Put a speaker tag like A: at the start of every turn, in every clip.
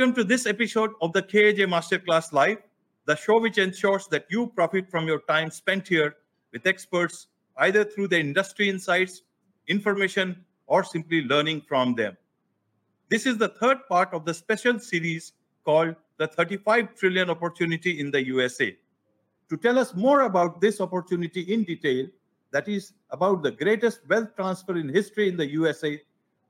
A: Welcome to this episode of the KAJ Masterclass Live, the show which ensures that you profit from your time spent here with experts, either through their industry insights, information, or simply learning from them. This is the third part of the special series called the 35 trillion opportunity in the USA. To tell us more about this opportunity in detail, that is about the greatest wealth transfer in history in the USA,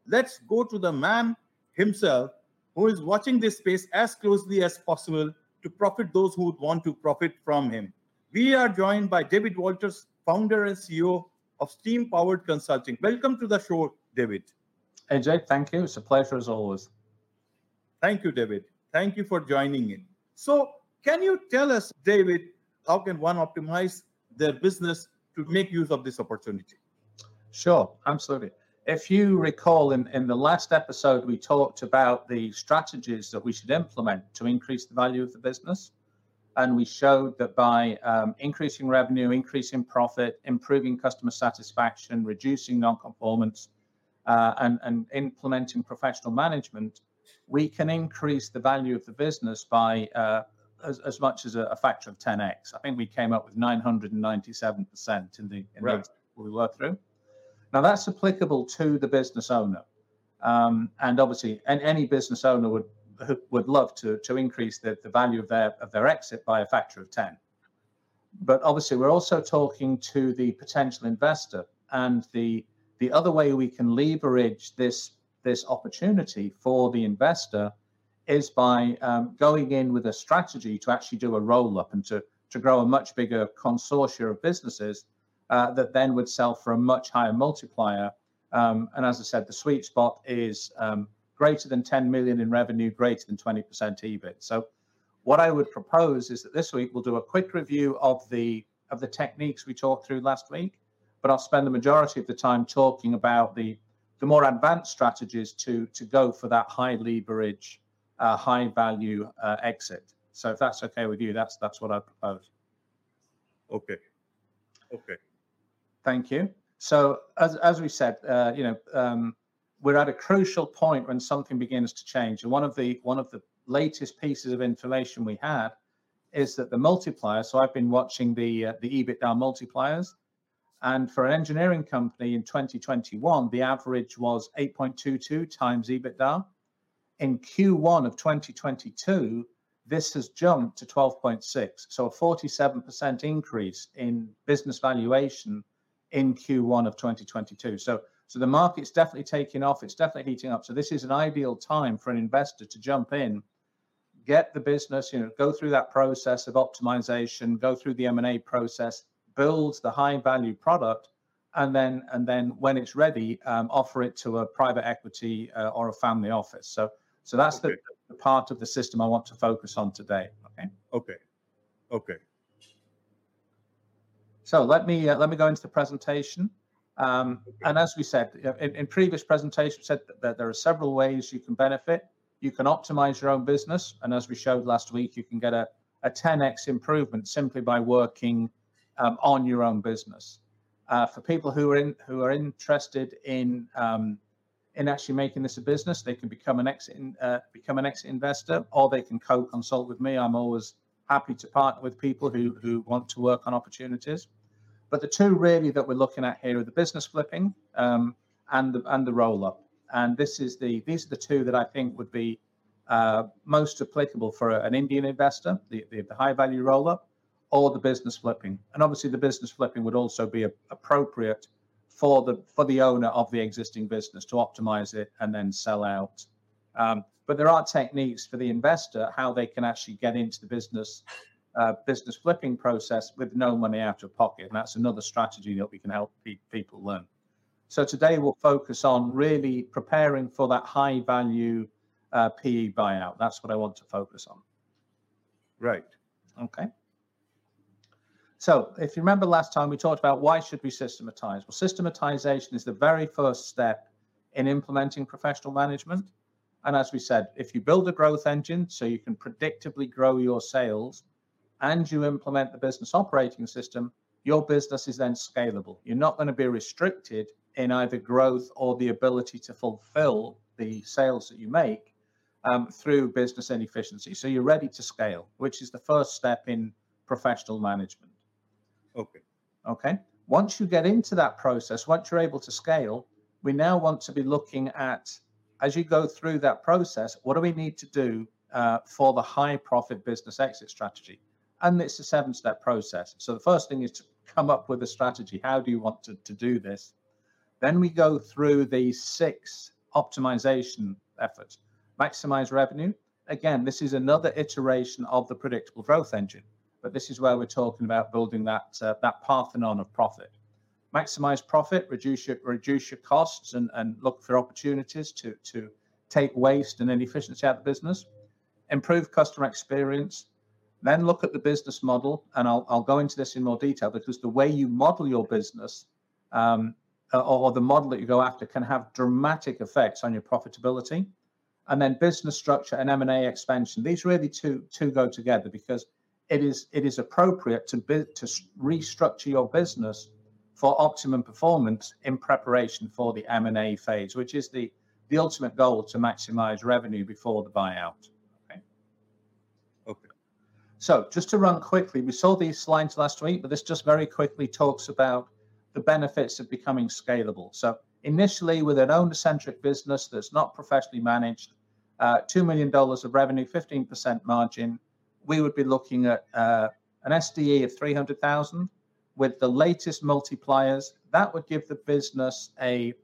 A: let's go to the man himself who is watching this space as closely as possible to profit those who would want to profit from him. We are joined by David Walters, founder and CEO of Steam Powered Consulting. Welcome to the show, David.
B: Hey, AJ, thank you. It's a pleasure as always.
A: Thank you, David. Thank you for joining in. So, can you tell us, David, how can one optimize their business to make use of this opportunity?
B: Sure, absolutely. If you recall, in, in the last episode, we talked about the strategies that we should implement to increase the value of the business. And we showed that by um, increasing revenue, increasing profit, improving customer satisfaction, reducing non-conformance, uh, and, and implementing professional management, we can increase the value of the business by uh, as, as much as a, a, factor of 10x. I think we came up with 997% in the in right. the we worked through. Now that's applicable to the business owner, um, and obviously, and any business owner would would love to to increase the, the value of their of their exit by a factor of ten. But obviously, we're also talking to the potential investor, and the the other way we can leverage this this opportunity for the investor is by um, going in with a strategy to actually do a roll up and to to grow a much bigger consortia of businesses uh, that then would sell for a much higher multiplier. Um, and as I said, the sweet spot is um, greater than 10 million in revenue, greater than 20% EBIT. So what I would propose is that this week we'll do a quick review of the of the techniques we talked through last week, but I'll spend the majority of the time talking about the the more advanced strategies to to go for that high leverage, uh, high value uh, exit. So if that's okay with you, that's that's what I propose.
A: Okay. Okay.
B: Thank you. So as as we said, uh, you know, um, we're at a crucial point when something begins to change. And one of the one of the latest pieces of information we had is that the multiplier. So I've been watching the uh, the EBITDA multipliers, and for an engineering company in 2021, the average was 8.22 times EBITDA. In Q1 of 2022, this has jumped to 12.6, so a 47% increase in business valuation in Q1 of 2022. So so the market's definitely taking off. It's definitely heating up. So this is an ideal time for an investor to jump in, get the business, you know, go through that process of optimization, go through the M&A process, build the high value product, and then and then when it's ready, um, offer it to a private equity uh, or a family office. So so that's okay. the, the part of the system I want to focus on today. Okay.
A: Okay. Okay.
B: So let me uh, let me go into the presentation. Um, and as we said in, in previous presentations, said that there are several ways you can benefit. You can optimize your own business, and as we showed last week, you can get a, a 10x improvement simply by working um, on your own business. Uh, for people who are in who are interested in um, in actually making this a business, they can become an exit uh, become an exit investor, or they can co-consult with me. I'm always happy to partner with people who who want to work on opportunities. But the two really that we're looking at here are the business flipping um, and the and the roll up. And this is the these are the two that I think would be uh, most applicable for an Indian investor, the, the, the high value roll up, or the business flipping. And obviously, the business flipping would also be a, appropriate for the for the owner of the existing business to optimize it and then sell out. Um, but there are techniques for the investor how they can actually get into the business uh, business flipping process with no money out of pocket. And that's another strategy that we can help pe- people learn. So today we'll focus on really preparing for that high value uh, PE buyout. That's what I want to focus on.
A: Right.
B: Okay. So if you remember last time we talked about why should we systematize? Well, systematization is the very first step in implementing professional management. And as we said, if you build a growth engine so you can predictably grow your sales, and you implement the business operating system, your business is then scalable. You're not going to be restricted in either growth or the ability to fulfill the sales that you make. um, through business inefficiency. So you're ready to scale, which is the first step in professional management.
A: Okay.
B: Okay. Once you get into that process, once you're able to scale, we now want to be looking at, as you go through that process, what do we need to do uh, for the high profit business exit strategy? And it's a seven step process. So the first thing is to come up with a strategy. How do you want to, to do this? Then we go through the six optimization efforts maximize revenue. Again, this is another iteration of the predictable growth engine, but this is where we're talking about building that uh, that Parthenon of profit. Maximize profit, reduce your reduce your costs, and, and look for opportunities to to take waste and inefficiency out of the business. Improve customer experience. Then look at the business model, and I'll I'll go into this in more detail because the way you model your business um, or the model that you go after can have dramatic effects on your profitability and then business structure and M&A expansion. These really two two go together because it is it is appropriate to be, to restructure your business for optimum performance in preparation for the M&A phase, which is the the ultimate goal to maximize revenue before the buyout. So just to run quickly, we saw these slides last week, but this just very quickly talks about the benefits of becoming scalable. So initially with an owner-centric business that's not professionally managed, uh, $2 million of revenue, 15% margin, we would be looking at uh, an SDE of 300,000 with the latest multipliers. That would give the business a,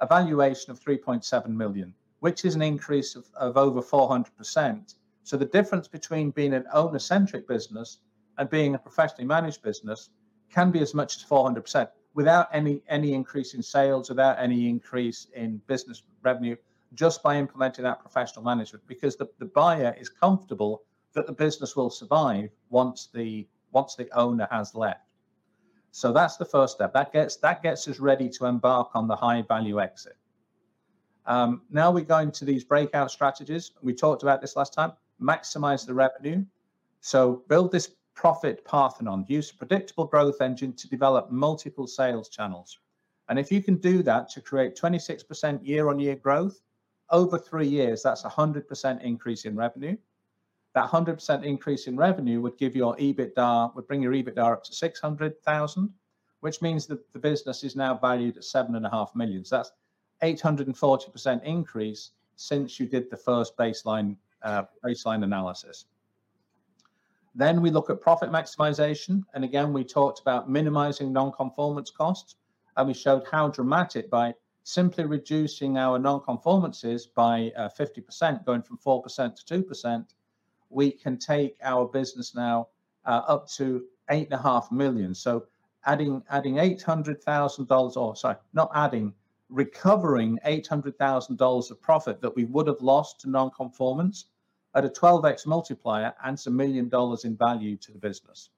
B: a valuation of 3.7 million, which is an increase of, of over 400%. So the difference between being an owner-centric business and being a professionally managed business can be as much as 400% without any any increase in sales, without any increase in business revenue, just by implementing that professional management because the, the buyer is comfortable that the business will survive once the once the owner has left. So that's the first step. That gets that gets us ready to embark on the high value exit. Um, now we go into these breakout strategies. We talked about this last time. Maximize the revenue. So build this profit Parthenon. Use a predictable growth engine to develop multiple sales channels. And if you can do that to create 26% year on year growth, over three years, that's a 100% increase in revenue. That 100% increase in revenue would give your EBITDA, would bring your EBITDA up to 600,000, which means that the business is now valued at seven and a half million. So that's 840% increase since you did the first baseline uh, baseline analysis. Then we look at profit maximization. And again, we talked about minimizing non-conformance costs. And we showed how dramatic by simply reducing our non-conformances by uh, 50%, going from 4% to 2%, we can take our business now uh, up to eight and a half million. So adding adding eight hundred thousand dollars, or sorry, not adding, recovering eight hundred thousand dollars of profit that we would have lost to non-conformance at a 12x multiplier and some million dollars in value to the business.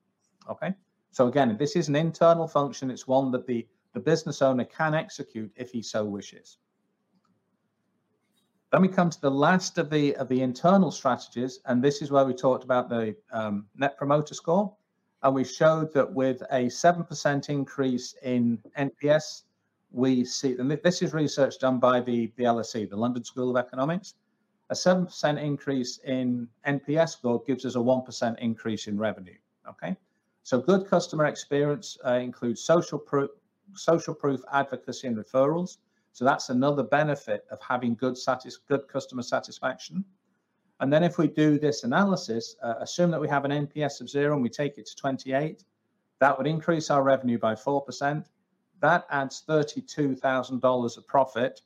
B: Okay. So again, this is an internal function. It's one that the the business owner can execute if he so wishes. Then we come to the last of the of the internal strategies, and this is where we talked about the um, net promoter score, and we showed that with a seven percent increase in NPS, we see, and this is research done by the the LSE, the London School of Economics. A seven percent increase in NPS score gives us a one percent increase in revenue. Okay, so good customer experience uh, includes social proof, social proof advocacy and referrals. So that's another benefit of having good satis- good customer satisfaction. And then if we do this analysis, uh, assume that we have an NPS of zero and we take it to 28, that would increase our revenue by 4%. That adds $32,000 of profit,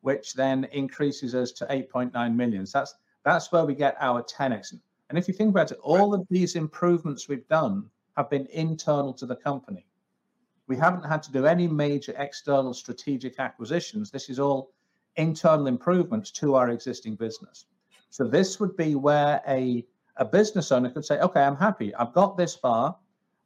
B: which then increases us to 8.9 million. So that's, that's where we get our 10x. And if you think about it, all of these improvements we've done have been internal to the company. We haven't had to do any major external strategic acquisitions. This is all internal improvements to our existing business. So this would be where a, a business owner could say, okay, I'm happy. I've got this far.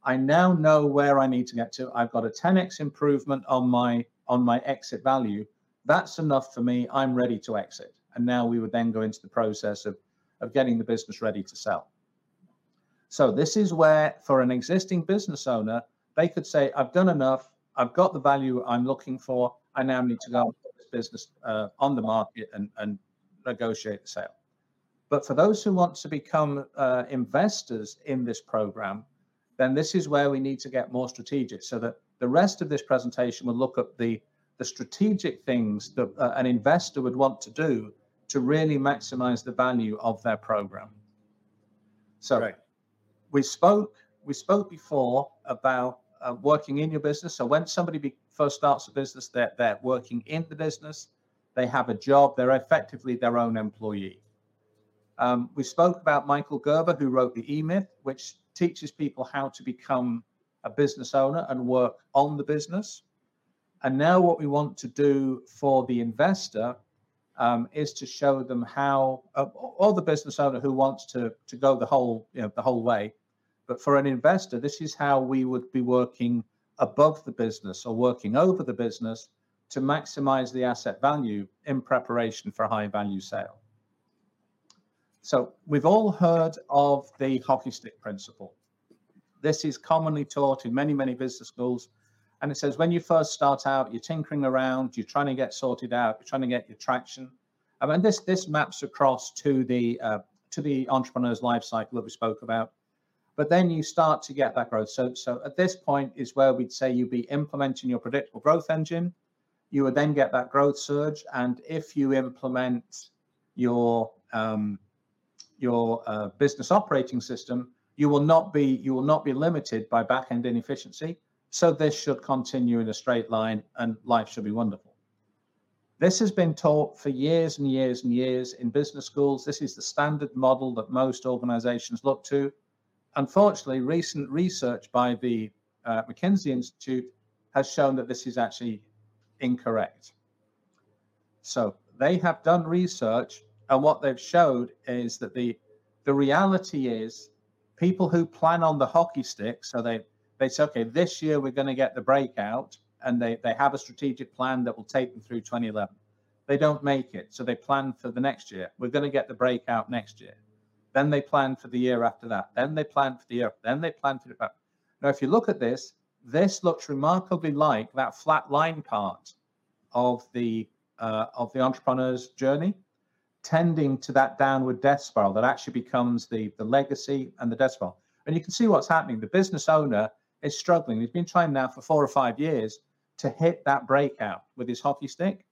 B: I now know where I need to get to. I've got a 10x improvement on my on my exit value. That's enough for me. I'm ready to exit. And now we would then go into the process of, of getting the business ready to sell. So this is where, for an existing business owner, they could say, I've done enough. I've got the value I'm looking for. I now need to go put this business uh, on the market and, and negotiate the sale. But for those who want to become uh, investors in this program, then this is where we need to get more strategic so that the rest of this presentation will look at the, the strategic things that uh, an investor would want to do to really maximize the value of their program. So right. we spoke we spoke before about uh, working in your business. So when somebody be, first starts a business, they're, they're working in the business, they have a job, they're effectively their own employee. Um, we spoke about Michael Gerber, who wrote the E Myth, which teaches people how to become a business owner and work on the business. And now, what we want to do for the investor um, is to show them how, uh, or the business owner who wants to to go the whole you know the whole way. But for an investor, this is how we would be working above the business or working over the business to maximize the asset value in preparation for a high value sale. So we've all heard of the hockey stick principle. This is commonly taught in many, many business schools. And it says when you first start out, you're tinkering around, you're trying to get sorted out, you're trying to get your traction. I mean, this this maps across to the uh, to the entrepreneur's life cycle that we spoke about. But then you start to get that growth. So so at this point is where we'd say you'd be implementing your predictable growth engine. You would then get that growth surge, and if you implement your um, your uh, business operating system, you will not be you will not be limited by back end inefficiency. So this should continue in a straight line, and life should be wonderful. This has been taught for years and years and years in business schools. This is the standard model that most organizations look to. Unfortunately, recent research by the uh, McKinsey Institute has shown that this is actually incorrect. So they have done research and what they've showed is that the the reality is people who plan on the hockey stick, so they they say, okay, this year we're going to get the breakout, and they they have a strategic plan that will take them through 2011. They don't make it, so they plan for the next year. We're going to get the breakout next year. Then they plan for the year after that. Then they plan for the year. Then they plan for the. Now, if you look at this, this looks remarkably like that flat line part of the uh, of the entrepreneur's journey tending to that downward death spiral that actually becomes the, the legacy and the death spiral. And you can see what's happening. The business owner is struggling. He's been trying now for four or five years to hit that breakout with his hockey stick.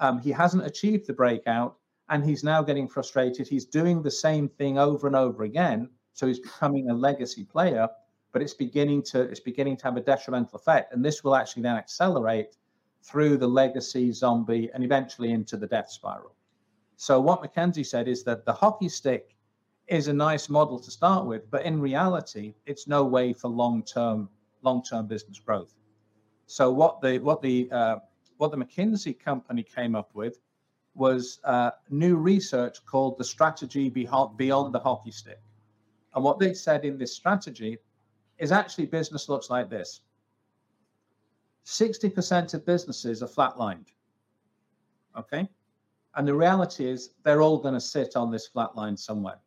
B: Um, he hasn't achieved the breakout and he's now getting frustrated. He's doing the same thing over and over again. So he's becoming a legacy player, but it's beginning to it's beginning to have a detrimental effect. And this will actually then accelerate through the legacy zombie and eventually into the death spiral. So what McKinsey said is that the hockey stick is a nice model to start with, but in reality, it's no way for long-term long-term business growth. So what the what the uh, what the McKinsey company came up with was uh, new research called the strategy beyond the hockey stick. And what they said in this strategy is actually business looks like this. 60% of businesses are flatlined. Okay. And the reality is they're all going to sit on this flat line somewhere.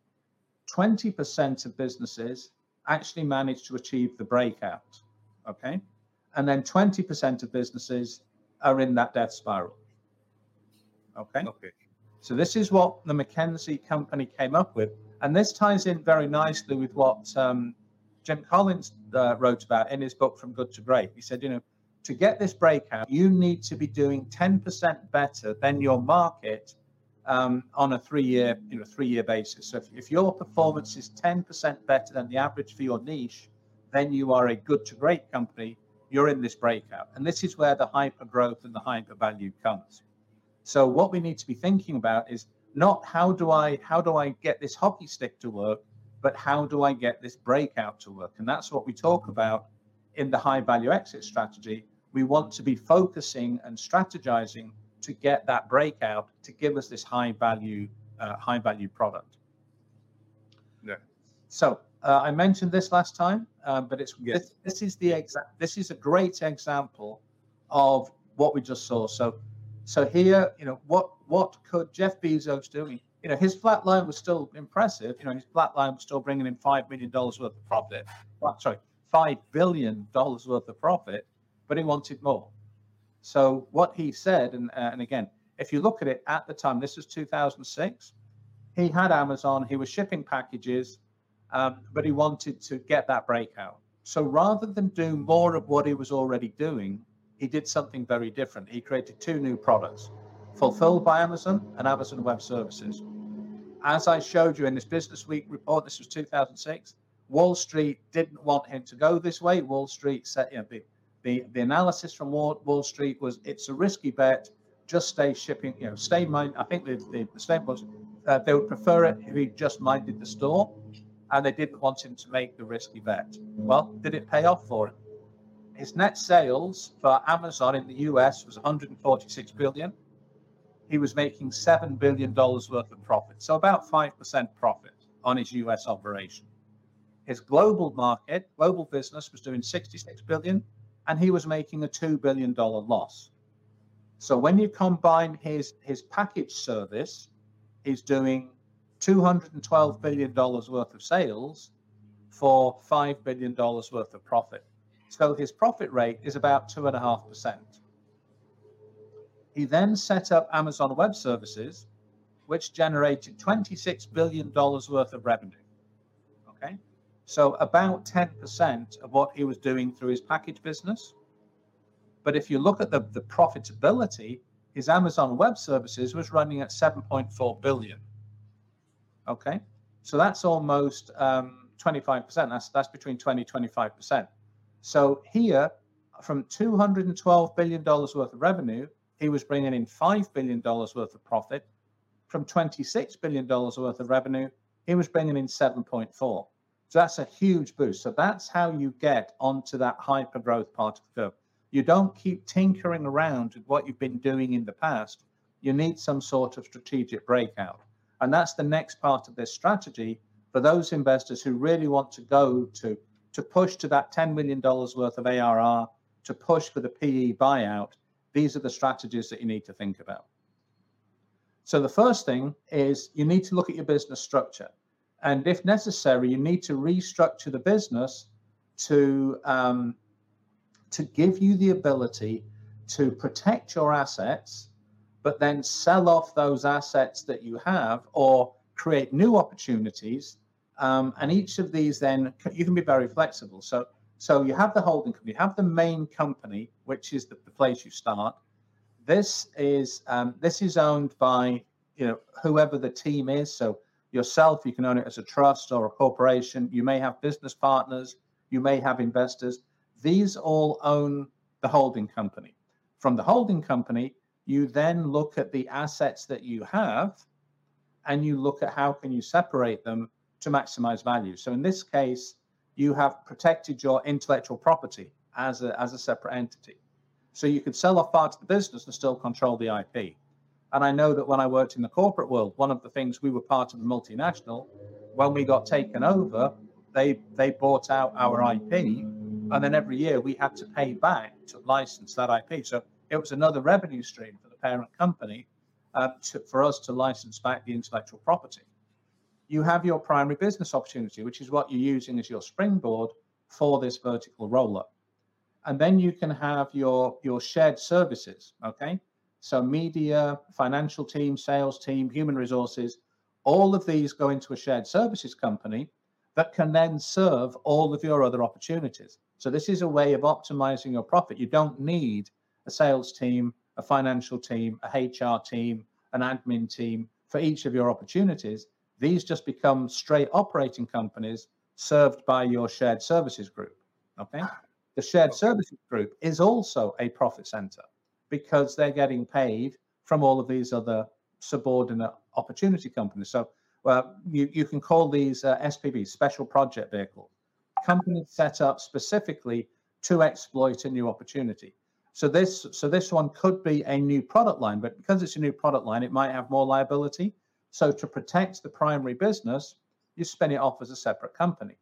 B: 20% of businesses actually manage to achieve the breakout. Okay. And then 20% of businesses are in that death spiral. Okay. Okay. So this is what the McKinsey company came up with. And this ties in very nicely with what um, Jim Collins uh, wrote about in his book From Good to Great. He said, you know, to get this breakout, you need to be doing 10% better than your market um, on a three-year, you know, three-year basis. So if, if your performance is 10% better than the average for your niche, then you are a good to great company. You're in this breakout, and this is where the hyper growth and the hyper value comes. So what we need to be thinking about is not how do I how do I get this hockey stick to work, but how do I get this breakout to work? And that's what we talk about in the high value exit strategy we want to be focusing and strategizing to get that breakout to give us this high value uh, high value product. Yeah. So uh, I mentioned this last time, uh, but it's yes. this, this, is the exact this is a great example of what we just saw. So so here, you know, what what could Jeff Bezos do? You know, his flat line was still impressive. You know, his flat line was still bringing in five million dollars worth of profit. Well, sorry, five billion dollars worth of profit but he wanted more. So what he said, and, uh, and again, if you look at it at the time, this was 2006, he had Amazon, he was shipping packages, um, but he wanted to get that breakout. So rather than do more of what he was already doing, he did something very different. He created two new products fulfilled by Amazon and Amazon Web Services. As I showed you in this Business Week report, this was 2006. Wall Street didn't want him to go this way. Wall Street said, you know, the, the, analysis from Wall, Wall Street was it's a risky bet. Just stay shipping, you know, stay mind. I think the, the, the statement was uh, they would prefer it if he just minded the store and they didn't want him to make the risky bet. Well, did it pay off for him? His net sales for Amazon in the US was 146 billion. He was making seven billion dollars worth of profit, so about five percent profit on his US operation. His global market, global business, was doing 66 billion, and he was making a two billion dollar loss. So when you combine his his package service, he's doing 212 billion dollars worth of sales for five billion dollars worth of profit. So his profit rate is about two and a half percent. He then set up Amazon Web Services, which generated $26 billion worth of revenue. So about 10% of what he was doing through his package business. But if you look at the, the profitability, his Amazon Web Services was running at 7.4 billion. Okay. So that's almost um, 25%. That's, that's between 20 25%. So here, from $212 billion worth of revenue, he was bringing in $5 billion worth of profit. From $26 billion worth of revenue, he was bringing in 7.4. So that's a huge boost. So that's how you get onto that hyper growth part of the curve. You don't keep tinkering around with what you've been doing in the past. You need some sort of strategic breakout. And that's the next part of this strategy for those investors who really want to go to to push to that $10 million worth of ARR, to push for the PE buyout, these are the strategies that you need to think about. So the first thing is you need to look at your business structure. And if necessary, you need to restructure the business to, um, to give you the ability to protect your assets, but then sell off those assets that you have or create new opportunities um, and each of these then you can be very flexible. So so you have the holding company, you have the main company, which is the, the place you start. This is um, this is owned by you know whoever the team is. So yourself, you can own it as a trust or a corporation. You may have business partners, you may have investors. These all own the holding company. From the holding company, you then look at the assets that you have and you look at how can you separate them to maximize value. So in this case, you have protected your intellectual property as a, as a separate entity. So you could sell off parts of the business and still control the IP. And I know that when I worked in the corporate world, one of the things we were part of a multinational, when we got taken over, they they bought out our IP, and then every year we had to pay back to license that IP. So it was another revenue stream for the parent company uh, to, for us to license back the intellectual property you have your primary business opportunity, which is what you're using as your springboard for this vertical roll up. And then you can have your, your shared services, okay? So media, financial team, sales team, human resources, all of these go into a shared services company that can then serve all of your other opportunities. So this is a way of optimizing your profit. You don't need a sales team, a financial team, a HR team, an admin team for each of your opportunities these just become straight operating companies served by your shared services group. Okay. The shared services group is also a profit center because they're getting paid from all of these other subordinate opportunity companies. So well, you, you can call these uh, SPVs, special project vehicles, companies set up specifically to exploit a new opportunity. So this so this one could be a new product line, but because it's a new product line, it might have more liability so to protect the primary business, you spin it off as a separate company.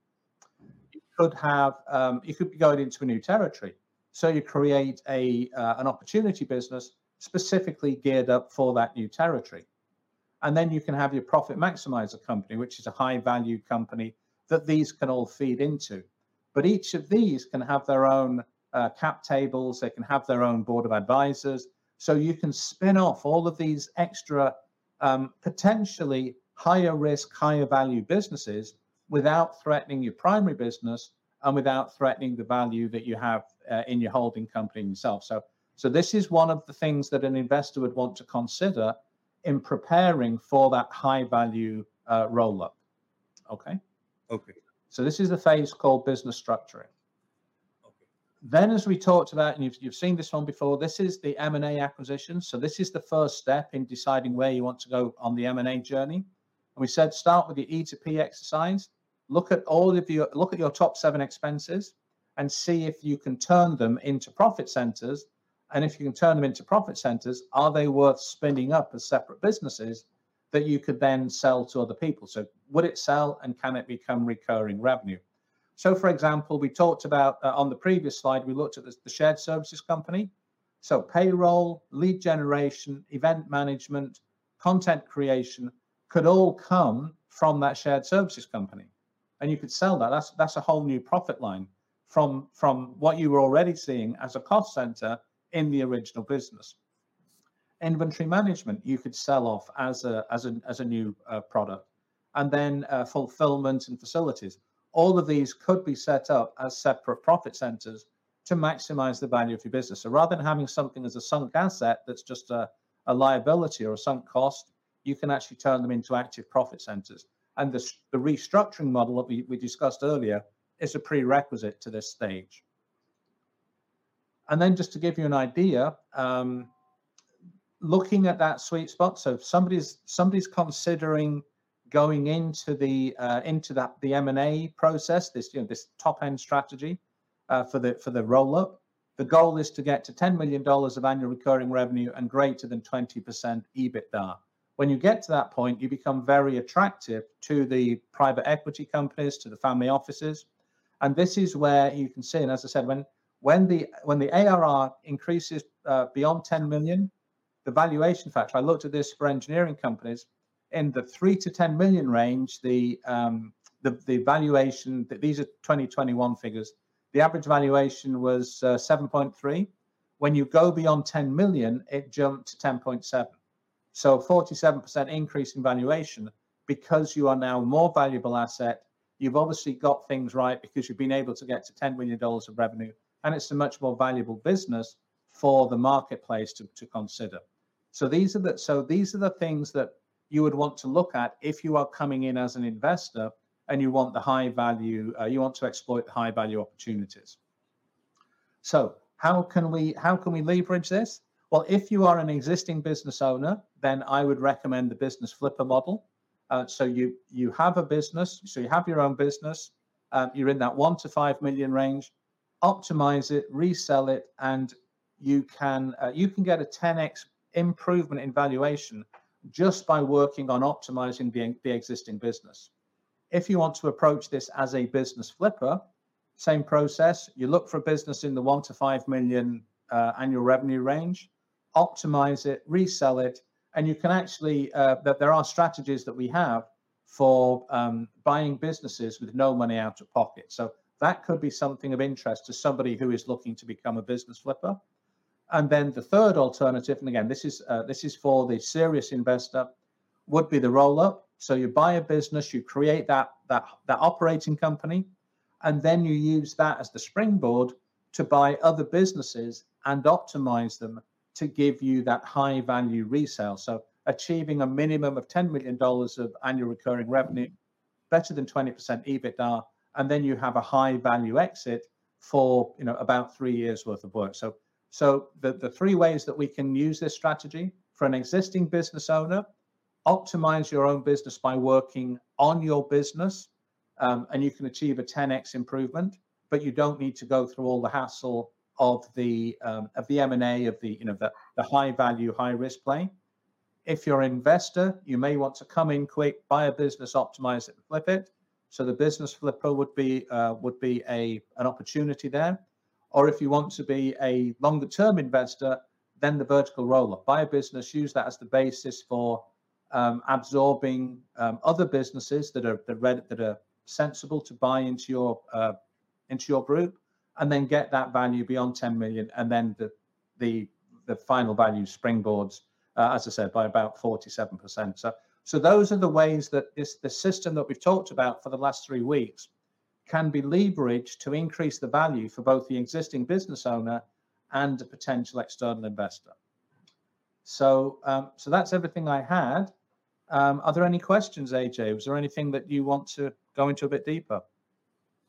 B: You could have, um, you could be going into a new territory. So you create a uh, an opportunity business specifically geared up for that new territory. And then you can have your profit maximizer company, which is a high value company that these can all feed into. But each of these can have their own uh, cap tables, they can have their own board of advisors. So you can spin off all of these extra um, potentially higher risk, higher value businesses without threatening your primary business and without threatening the value that you have uh, in your holding company yourself. So, so this is one of the things that an investor would want to consider in preparing for that high value uh, roll up. Okay.
A: Okay.
B: So this is the phase called business structuring. Okay. Then, as we talked about, and you've, you've seen this one before, this is the M&A acquisition. So this is the first step in deciding where you want to go on the M&A journey. And we said start with your E to P exercise. Look at all of your look at your top seven expenses and see if you can turn them into profit centers. And if you can turn them into profit centers, are they worth spinning up as separate businesses that you could then sell to other people. So would it sell and can it become recurring revenue? So for example, we talked about uh, on the previous slide, we looked at the, the shared services company. So payroll, lead generation, event management, content creation could all come from that shared services company. And you could sell that. That's that's a whole new profit line from from what you were already seeing as a cost center in the original business. Inventory management you could sell off as a as a as a new uh, product. And then uh, fulfillment and facilities. All of these could be set up as separate profit centers to maximize the value of your business. So rather than having something as a sunk asset that's just a, a liability or a sunk cost you can actually turn them into active profit centers. And the, the restructuring model that we, we discussed earlier is a prerequisite to this stage and then just to give you an idea um, looking at that sweet spot. So somebody's somebody's considering going into the uh, into that the M and A process, this you know this top end strategy uh, for the for the roll up. The goal is to get to ten million dollars of annual recurring revenue and greater than twenty percent EBITDA. When you get to that point, you become very attractive to the private equity companies, to the family offices, and this is where you can see. And as I said, when when the when the ARR increases uh, beyond 10 million, the valuation factor, I looked at this for engineering companies in the three to 10 million range, the, um, the, the valuation, that these are 2021 figures, the average valuation was uh, 7.3. When you go beyond 10 million, it jumped to 10.7. So 47% increase in valuation because you are now more valuable asset. You've obviously got things right because you've been able to get to $10 million of revenue, and it's a much more valuable business for the marketplace to, to consider. So these are the so these are the things that you would want to look at if you are coming in as an investor and you want the high value, uh, you want to exploit the high value opportunities. So how can we how can we leverage this? Well, if you are an existing business owner, then I would recommend the business flipper model. Uh, so you you have a business, so you have your own business, um, you're in that one to five million range. Optimize it, resell it, and you can uh, you can get a 10x improvement in valuation just by working on optimizing the, the existing business. If you want to approach this as a business flipper, same process. You look for a business in the one to five million uh, annual revenue range, optimize it, resell it, and you can actually uh, that there are strategies that we have for um, buying businesses with no money out of pocket. So that could be something of interest to somebody who is looking to become a business flipper. And then the third alternative, and again, this is uh, this is for the serious investor, would be the roll up. So you buy a business, you create that that that operating company, and then you use that as the springboard to buy other businesses and optimize them to give you that high value resale. So achieving a minimum of $10 million of annual recurring revenue, better than 20% EBITDA, and then you have a high value exit for you know about three years worth of work. So so the, the three ways that we can use this strategy for an existing business owner, optimize your own business by working on your business, um, and you can achieve a 10x improvement. But you don't need to go through all the hassle of the um, of the M&A of the you know the, the high value high risk play. If you're an investor, you may want to come in quick, buy a business, optimize it, and flip it. So the business flipper would be uh, would be a an opportunity there. Or if you want to be a longer term investor, then the vertical roll up. Buy a business, use that as the basis for um, absorbing um, other businesses that are that, read, that are sensible to buy into your uh, into your group, and then get that value beyond 10 million, and then the the the final value springboards, uh, as I said, by about 47%. So So those are the ways that this the system that we've talked about for the last three weeks can be leveraged to increase the value for both the existing business owner and a potential external investor. So, um, so that's everything I had. Um, are there any questions, AJ? Was there anything that you want to go into a bit deeper?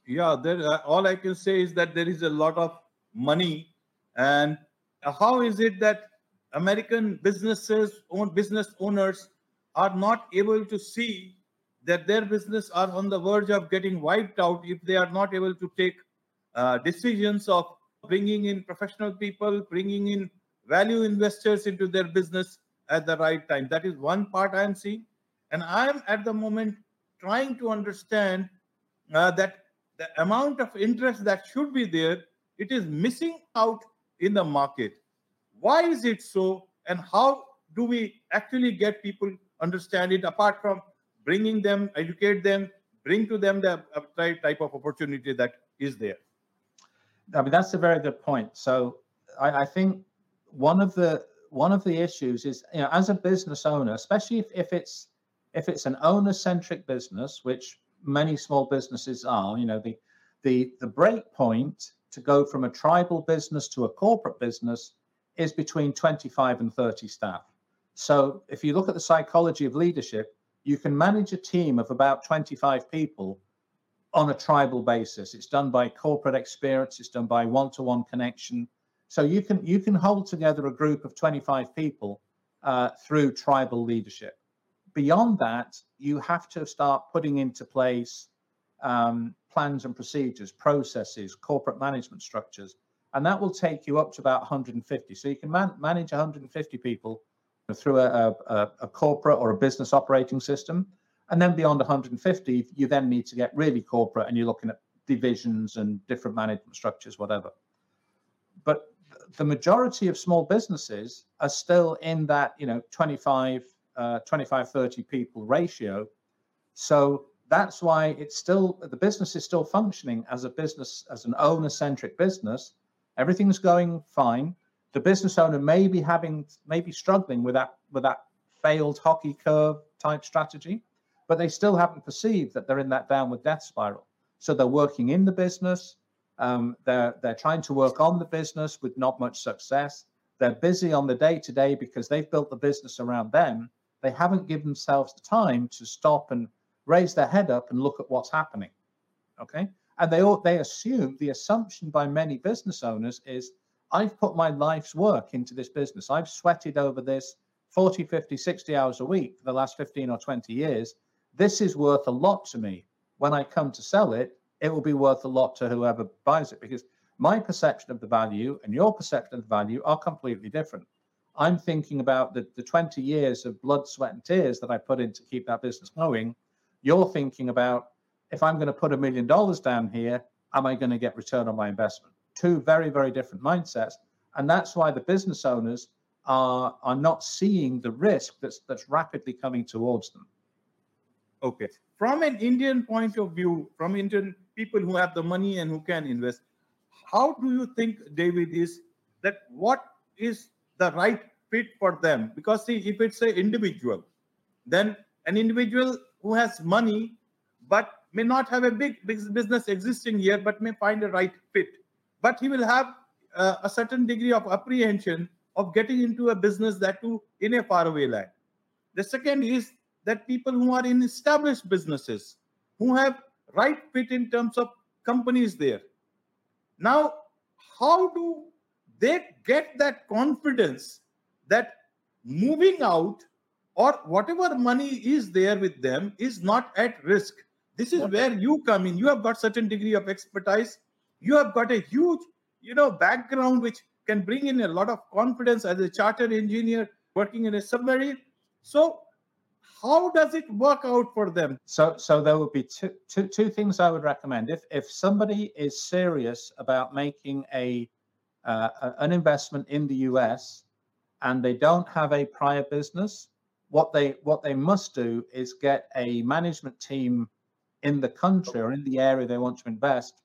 A: Yeah, there, uh, all I can say is that there is a lot of money, and how is it that American businesses, own business owners, are not able to see that their business are on the verge of getting wiped out if they are not able to take uh, decisions of bringing in professional people, bringing in value investors into their business at the right time. That is one part I am seeing. And I am at the moment trying to understand uh, that the amount of interest that should be there, it is missing out in the market. Why is it so? And how do we actually get people understand it apart from bringing them, educate them, bring to them the uh, right type of opportunity that is there?
B: I mean, that's a very good point. So I, I think one of the one of the issues is, you know, as a business owner, especially if, if it's if it's an owner-centric business, which many small businesses are, you know, the the the break point to go from a tribal business to a corporate business is between 25 and 30 staff. So if you look at the psychology of leadership, you can manage a team of about 25 people on a tribal basis. It's done by corporate experience, it's done by one-to-one connection, so you can you can hold together a group of 25 people uh, through tribal leadership. Beyond that, you have to start putting into place um, plans and procedures, processes, corporate management structures, and that will take you up to about 150. So you can man- manage 150 people through a, a, a corporate or a business operating system. And then beyond 150, you then need to get really corporate and you're looking at divisions and different management structures, whatever. But the majority of small businesses are still in that you know 25 uh, 25 30 people ratio so that's why it's still the business is still functioning as a business as an owner centric business everything's going fine the business owner may be having maybe struggling with that with that failed hockey curve type strategy but they still haven't perceived that they're in that downward death spiral so they're working in the business um, they're they're trying to work on the business with not much success. They're busy on the day to day because they've built the business around them. They haven't given themselves the time to stop and raise their head up and look at what's happening. Okay, and they all they assume the assumption by many business owners is I've put my life's work into this business. I've sweated over this 40, 50, 60 hours a week for the last 15 or 20 years. This is worth a lot to me. When I come to sell it, it will be worth a lot to whoever buys it because my perception of the value and your perception of the value are completely different. I'm thinking about the, the 20 years of blood, sweat, and tears that I put in to keep that business going. You're thinking about if I'm going to put a million dollars down here, am I going to get return on my investment? Two very, very different mindsets. And that's why the business owners are, are not seeing the risk that's, that's rapidly coming towards them.
A: Okay. From an Indian point of view, from Indian people who have the money and who can invest. How do you think, David, is that what is the right fit for them? Because see, if it's an individual, then an individual who has money but may not have a big business existing here, but may find a right fit. But he will have uh, a certain degree of apprehension of getting into a business that too in a faraway land. The second is that people who are in established businesses, who have right fit in terms of companies there. Now, how do they get that confidence that moving out or whatever money is there with them is not at risk? This is where you come in. You have got certain degree of expertise. You have got a huge, you know, background which can bring in a lot of confidence as a charter engineer working in a submarine. So how does it work out for them?
B: So, so there would be two, two, two things I would recommend. If if somebody is serious about making a uh, an investment in the US and they don't have a prior business, what they what they must do is get a management team in the country or in the area they want to invest,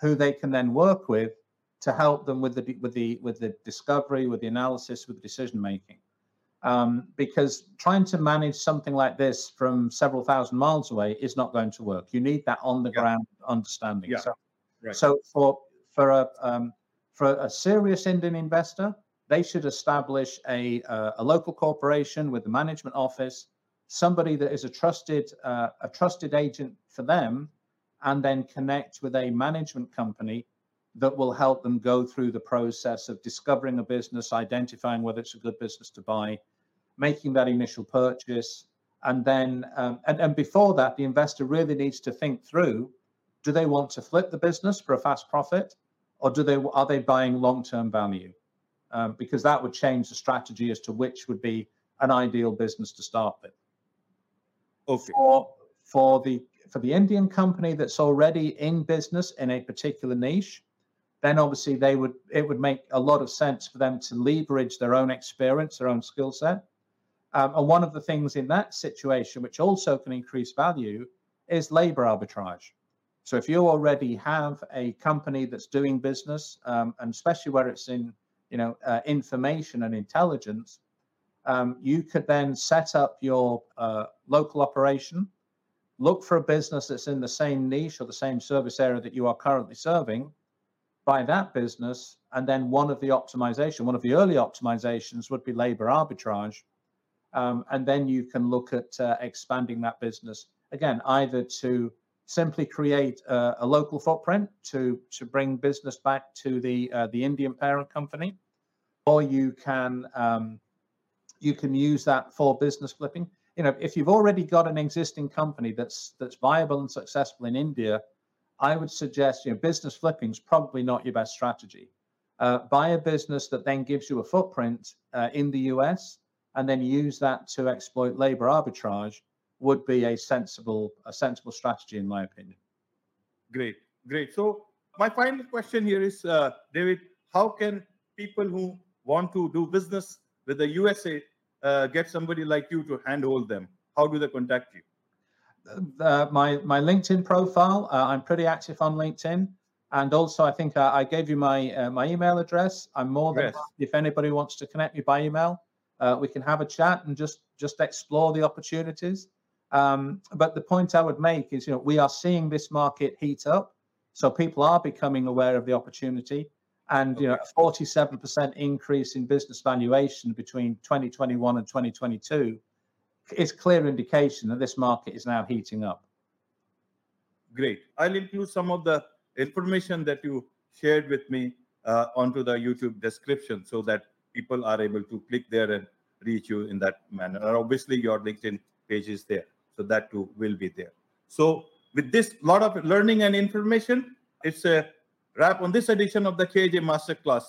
B: who they can then work with to help them with the with the with the discovery, with the analysis, with the decision making. um, because trying to manage something like this from several thousand miles away is not going to work. You need that on the yeah. ground understanding.
A: Yeah. So,
B: right. so for for a um, for a serious Indian investor, they should establish a uh, a local corporation with a management office, somebody that is a trusted uh, a trusted agent for them, and then connect with a management company that will help them go through the process of discovering a business, identifying whether it's a good business to buy, making that initial purchase. And then, um, and, and before that, the investor really needs to think through do they want to flip the business for a fast profit or do they are they buying long-term value? Um, because that would change the strategy as to which would be an ideal business to start with.
A: Okay.
B: For, for the for the Indian company that's already in business in a particular niche, then obviously they would it would make a lot of sense for them to leverage their own experience, their own skill set. Um, and one of the things in that situation, which also can increase value, is labor arbitrage. So if you already have a company that's doing business, um, and especially where it's in you know uh, information and intelligence, um, you could then set up your uh, local operation, look for a business that's in the same niche or the same service area that you are currently serving, by that business. And then one of the optimization, one of the early optimizations would be labor arbitrage. Um, and then you can look at uh, expanding that business again, either to simply create a, a, local footprint to to bring business back to the uh, the Indian parent company, or you can um, you can use that for business flipping. You know, if you've already got an existing company that's that's viable and successful in India, I would suggest, you know, business flipping is probably not your best strategy. Uh, buy a business that then gives you a footprint uh, in the US and then use that to exploit labor arbitrage would be a sensible a sensible strategy in my opinion.
A: Great, great. So my final question here is, uh, David, how can people who want to do business with the USA uh, get somebody like you to handhold them? How do they contact you?
B: uh, my my LinkedIn profile. Uh, I'm pretty active on LinkedIn, and also I think I, I gave you my uh, my email address. I'm more than yes. if anybody wants to connect me by email, uh, we can have a chat and just just explore the opportunities. Um, but the point I would make is, you know, we are seeing this market heat up, so people are becoming aware of the opportunity. And okay. you know, a 47% increase in business valuation between 2021 and 2022 is clear indication that this market is now heating up.
A: Great. I'll include some of the information that you shared with me uh, onto the YouTube description so that people are able to click there and reach you in that manner. And obviously, your LinkedIn page is there, so that too will be there. So, with this lot of learning and information, it's a wrap on this edition of the KJ Masterclass.